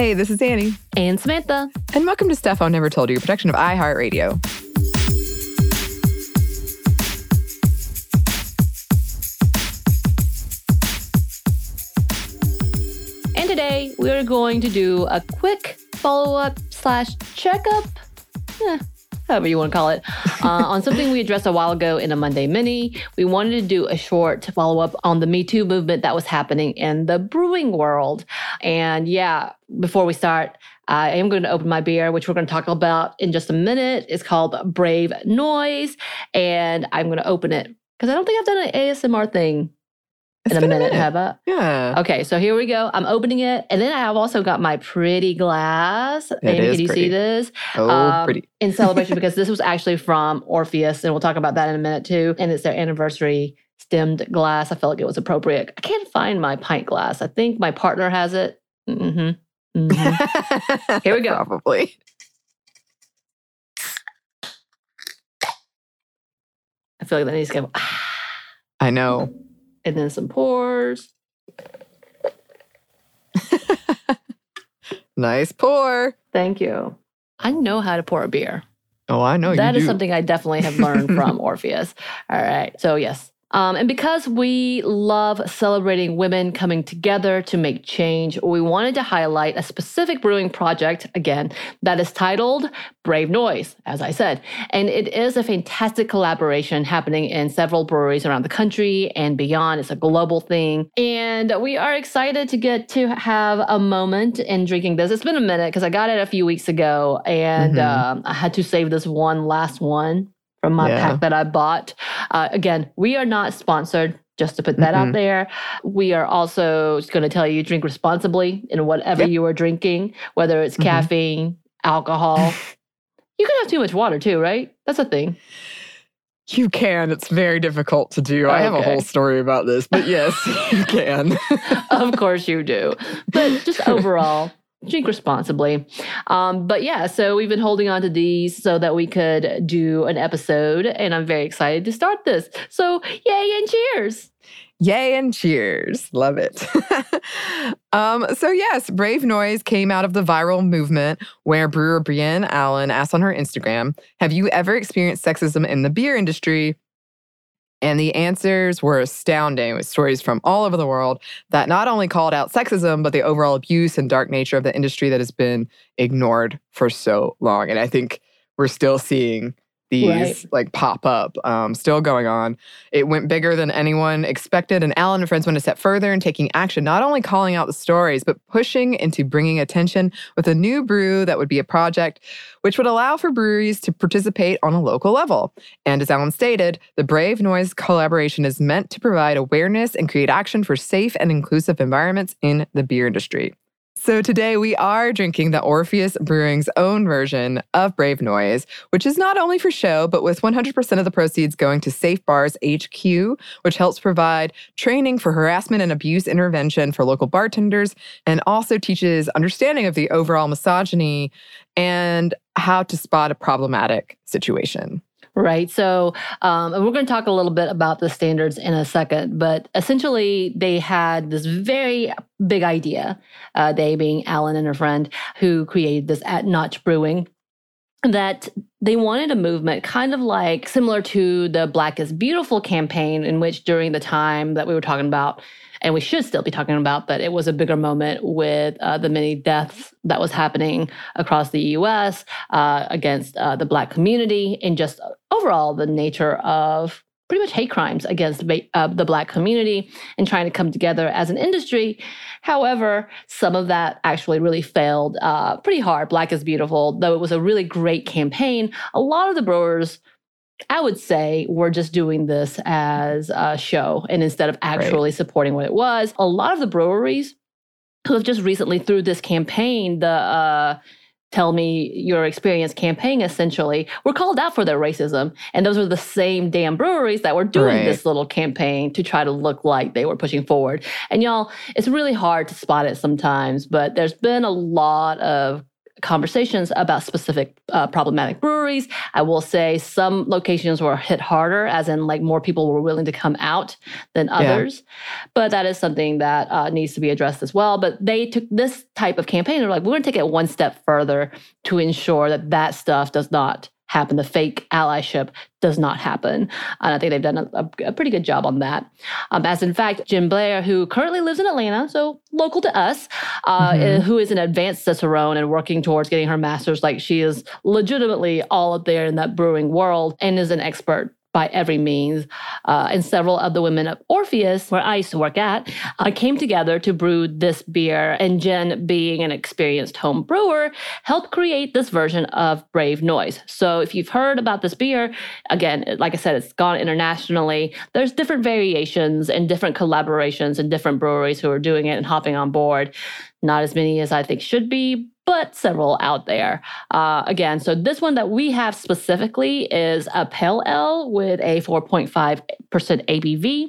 Hey, this is Annie. And Samantha. And welcome to Stuff Mom Never Told You, a production of iHeartRadio. And today we are going to do a quick follow up slash checkup. Eh, however you want to call it, uh, on something we addressed a while ago in a Monday Mini. We wanted to do a short follow up on the Me Too movement that was happening in the brewing world. And yeah, before we start, I am going to open my beer, which we're going to talk about in just a minute. It's called Brave Noise. And I'm going to open it because I don't think I've done an ASMR thing It's in a minute, have I? Yeah. Okay, so here we go. I'm opening it. And then I have also got my pretty glass. It Amy, is can you pretty. see this? Oh, Um, pretty. In celebration because this was actually from Orpheus, and we'll talk about that in a minute too. And it's their anniversary stemmed glass. I felt like it was appropriate. I can't find my pint glass. I think my partner has it. hmm hmm Here we go. Probably. I feel like that needs to go. I know. And then some pours. Nice pour. Thank you. I know how to pour a beer. Oh, I know That you is do. something I definitely have learned from Orpheus. All right. So, yes. Um, and because we love celebrating women coming together to make change, we wanted to highlight a specific brewing project, again, that is titled Brave Noise, as I said. And it is a fantastic collaboration happening in several breweries around the country and beyond. It's a global thing. And we are excited to get to have a moment in drinking this. It's been a minute because I got it a few weeks ago and Mhm. um, I had to save this one last one from my Yeah. pack that I bought. Uh, again, we are not sponsored. Just to put that out Mhm. there, we are also going to tell you drink responsibly in whatever Yep. you are drinking, whether it's Mhm. caffeine, alcohol. you can have too much water too, right? That's a thing. You can. It's very difficult to do. I have a whole story about this, but yes, you can. of course you do. But just overall, drink responsibly. Um, but yeah, so we've been holding on to these so that we could do an episode, and I'm very excited to start this. So, yay and cheers. Yay and cheers. Love it. um, so, yes, Brave Noise came out of the viral movement where brewer Brienne Allan asked on her Instagram Have you ever experienced sexism in the beer industry? And the answers were astounding with stories from all over the world that not only called out sexism, but the overall abuse and dark nature of the industry that has been ignored for so long. And I think we're still seeing these Right. like pop up, um, still going on. It went bigger than anyone expected, and Allan and friends went a step further in taking action, not only calling out the stories, but pushing into bringing attention with a new brew that would be a project which would allow for breweries to participate on a local level. And as Allan stated, the Brave Noise collaboration is meant to provide awareness and create action for safe and inclusive environments in the beer industry. So today we are drinking the Orpheus Brewing's own version of Brave Noise, which is not only for show, but with 100% of the proceeds going to Safe Bars HQ, which helps provide training for harassment and abuse intervention for local bartenders and also teaches understanding of the overall misogyny and how to spot a problematic situation. Right. So, um, we're going to talk a little bit about the standards in a second, but essentially, they had this very big idea, uh, they being Allan and her friend who created this at Notch Brewing, that they wanted a movement kind of like similar to the Black is Beautiful campaign, in which during the time that we were talking about, and we should still be talking about, but it was a bigger moment with uh, the many deaths that was happening across the US uh, against uh, the Black community and just overall the nature of pretty much hate crimes against the, uh, the Black community and trying to come together as an industry. However, some of that actually really failed uh, pretty hard. Black is Beautiful, though it was a really great campaign, a lot of the brewers I would say we're just doing this as a show and instead of actually supporting what it was. A lot of the breweries who have just recently through this campaign, the uh, Tell Me Your Experience campaign, essentially, were called out for their racism. And those were the same damn breweries that were doing Right. this little campaign to try to look like they were pushing forward. And y'all, it's really hard to spot it sometimes, but there's been a lot of conversations about specific uh, problematic breweries. I will say some locations were hit harder, as in like more people were willing to come out than others. Yeah. But that is something that uh, needs to be addressed as well. But they took this type of campaign. They're like, we're going to take it one step further to ensure that that stuff does not happen. The fake allyship does not happen. And I think they've done a, a pretty good job on that. Um, as in fact, Jen Blair, who currently lives in Atlanta, so local to us, uh, mm-hmm. who is an advanced Cicerone and working towards getting her master's, like she is legitimately all up there in that brewing world and is an expert by every means. Uh, and several of the women of Orpheus, where I used to work at, uh, came together to brew this beer. And Jen, being an experienced home brewer, helped create this version of Brave Noise. So if you've heard about this beer, again, like I said, it's gone internationally. There's different variations and different collaborations and different breweries who are doing it and hopping on board. Not as many as I think should be, but several out there. Uh, again, so this one that we have specifically is a pale ale with a 4.5% ABV.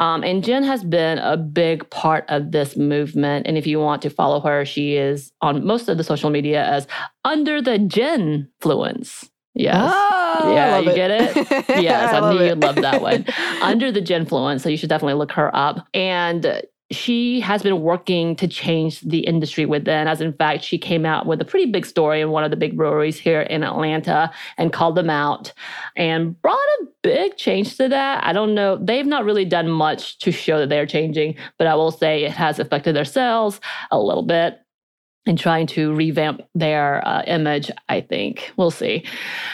Um, and Jen has been a big part of this movement. And if you want to follow her, she is on most of the social media as Under the Jen Fluence. Yes. Oh, yeah, you it. get it? Yes, I, I knew you'd love that one. Under the Jen Fluence. So you should definitely look her up. And she has been working to change the industry within. As in fact, she came out with a pretty big story in one of the big breweries here in Atlanta and called them out and brought a big change to that. I don't know. They've not really done much to show that they're changing, but I will say it has affected their sales a little bit and trying to revamp their uh, image, I think. We'll see.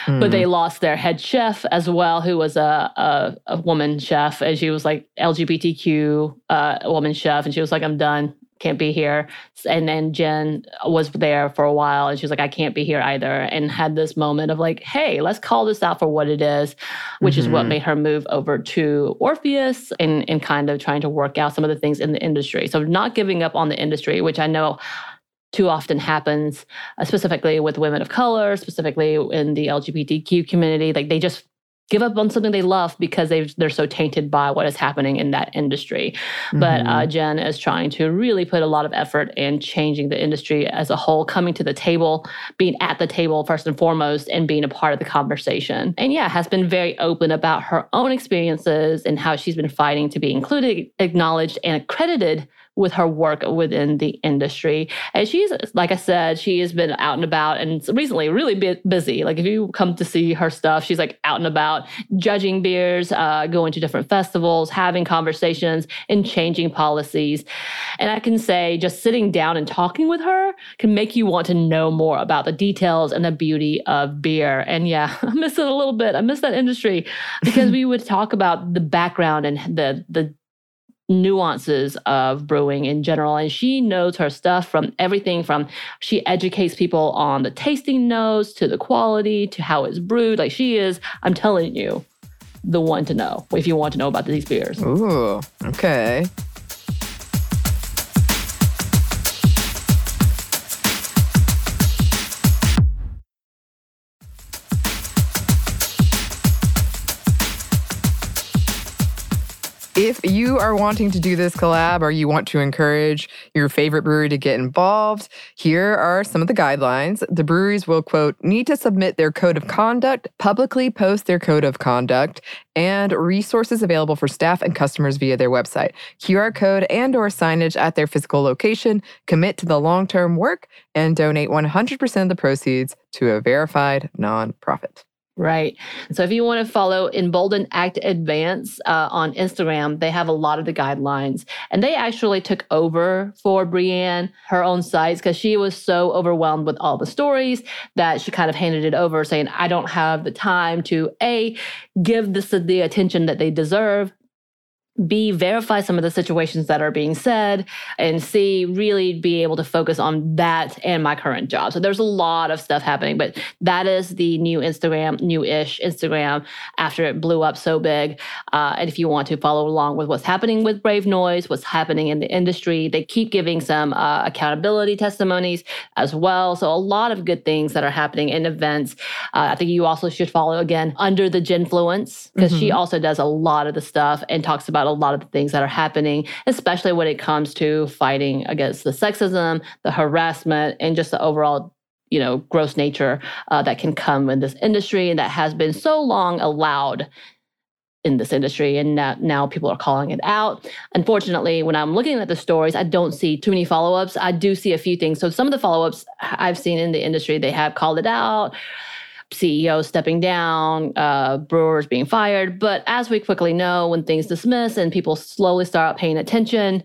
Mm. But they hmm. lost their head chef as well, who was a, a, a woman chef, and she was like LGBTQ uh, woman chef. And she was like, I'm done, can't be here. And then Jen was there for a while, and she was like, I can't be here either. And had this moment of like, hey, let's call this out for what it is, which mm-hmm. is what mm-hmm. made her move over to Orpheus and, and kind of trying to work out some of the things in the industry. So not giving up on the industry, which I know too often happens, uh, specifically with women of color, specifically in the LGBTQ community. Like they just give up on something they love because they they're so tainted by what is happening in that industry. Mm-hmm. But uh, mm-hmm. Jen is trying to really put a lot of effort in changing the industry as a whole, coming to the table, being at the table first and foremost, and being a part of the conversation. And yeah, has been very open about her own experiences and how she's been fighting to be included, acknowledged, and accredited with her work within the industry. And she's, like I said, she has been out and about and recently really busy. Like if you come to see her stuff, she's like out and about judging beers, uh, going to different festivals, having conversations, and changing policies. And I can say just sitting down and talking with her can make you want to know more about the details and the beauty of beer. And yeah, I miss it a little bit. I miss that industry because we would talk about the background and the the nuances of brewing in general. And she knows her stuff from everything from she educates people on the tasting notes to the quality to how it's brewed. Like she is, I'm telling you, the one to know if you want to know about these beers. Ooh, okay. If you are wanting to do this collab or you want to encourage your favorite brewery to get involved, here are some of the guidelines. The breweries will, quote, need to submit their code of conduct, publicly post their code of conduct, and resources available for staff and customers via their website, QR code and or signage at their physical location, commit to the long-term work, and donate 100% of the proceeds to a verified nonprofit. Right. So if you want to follow Embolden Act Advance uh, on Instagram, they have a lot of the guidelines. And they actually took over for Brienne her own sites, because she was so overwhelmed with all the stories that she kind of handed it over, saying, I don't have the time to A, give this the attention that they deserve, B, verify some of the situations that are being said, and C, really be able to focus on that and my current job. So there's a lot of stuff happening, but that is the new Instagram, new ish Instagram after it blew up so big. Uh, and if you want to follow along with what's happening with Brave Noise, what's happening in the industry, they keep giving some uh, accountability testimonies as well. So a lot of good things that are happening in events. Uh, I think you also should follow again under the Jenfluence because mm-hmm. she also does a lot of the stuff and talks about about a lot of the things that are happening, especially when it comes to fighting against the sexism, the harassment, and just the overall you know gross nature uh, that can come in this industry and that has been so long allowed in this industry and now, now people are calling it out. Unfortunately when i'm looking at the stories i don't see too many follow-ups. I do see a few things. So some of the follow-ups i've seen in the industry they have called it out CEOs stepping down, uh, brewers being fired. But as we quickly know, when things dismiss and people slowly start paying attention,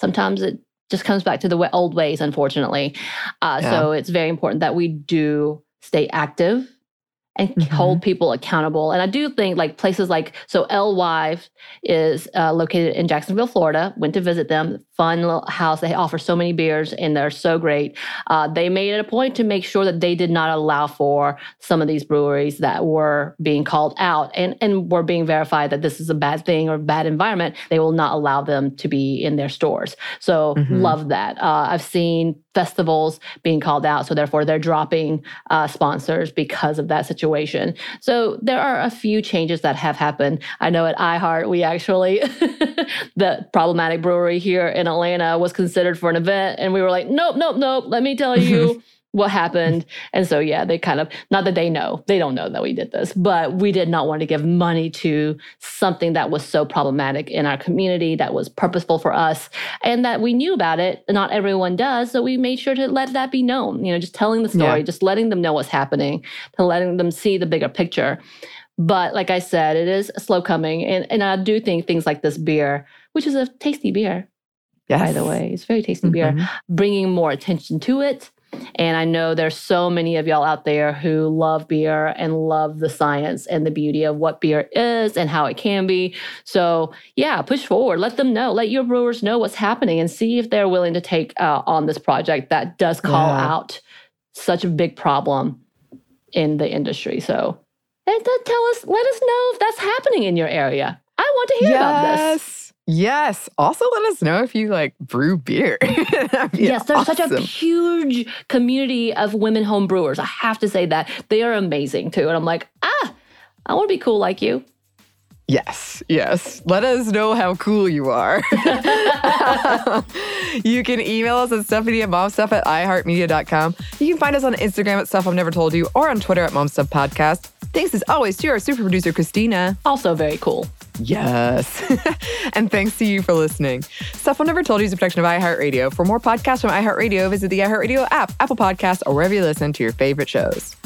sometimes it just comes back to the old ways, unfortunately. Uh, yeah. So it's very important that we do stay active and mm-hmm. hold people accountable. And I do think like places like so LY is uh, located in Jacksonville, Florida. Went to visit them. Fun little house. They offer so many beers and they're so great. Uh, they made it a point to make sure that they did not allow for some of these breweries that were being called out and and were being verified that this is a bad thing or bad environment. They will not allow them to be in their stores. So mm-hmm. love that. Uh, I've seen festivals being called out. So therefore, they're dropping uh, sponsors because of that situation. So there are a few changes that have happened. I know at iHeart, we actually, the problematic brewery here in Atlanta was considered for an event. And we were like, nope, nope, nope. Let me tell you. what happened. And so, yeah, they kind of, not that they know, they don't know that we did this, but we did not want to give money to something that was so problematic in our community, that was purposeful for us, and that we knew about it. Not everyone does. So we made sure to let that be known, you know, just telling the story, yeah. just letting them know what's happening, to letting them see the bigger picture. But like I said, it is slow coming. And, and I do think things like this beer, which is a tasty beer, yes. by the way, it's very tasty mm-hmm. beer, bringing more attention to it and I know there's so many of y'all out there who love beer and love the science and the beauty of what beer is and how it can be. So, yeah, push forward. Let them know. Let your brewers know what's happening and see if they're willing to take uh, on this project that does call yeah. out such a big problem in the industry. So, and tell us, let us know if that's happening in your area. I want to hear yes. about this. Yes. Also, let us know if you like brew beer. yes, there's awesome. such a huge community of women home brewers. I have to say that they are amazing too. And I'm like, ah, I want to be cool like you. Yes, yes. Let us know how cool you are. you can email us at Stuff Media at momstuff at iHeartMedia.com. You can find us on Instagram at Stuff Mom Never Told You or on Twitter at Momstuff Podcast. Thanks as always to our super producer, Christina. Also very cool. Yes. and thanks to you for listening. Stuff Mom Never Told You is a production of iHeartRadio. For more podcasts from iHeartRadio, visit the iHeartRadio app, Apple Podcasts, or wherever you listen to your favorite shows.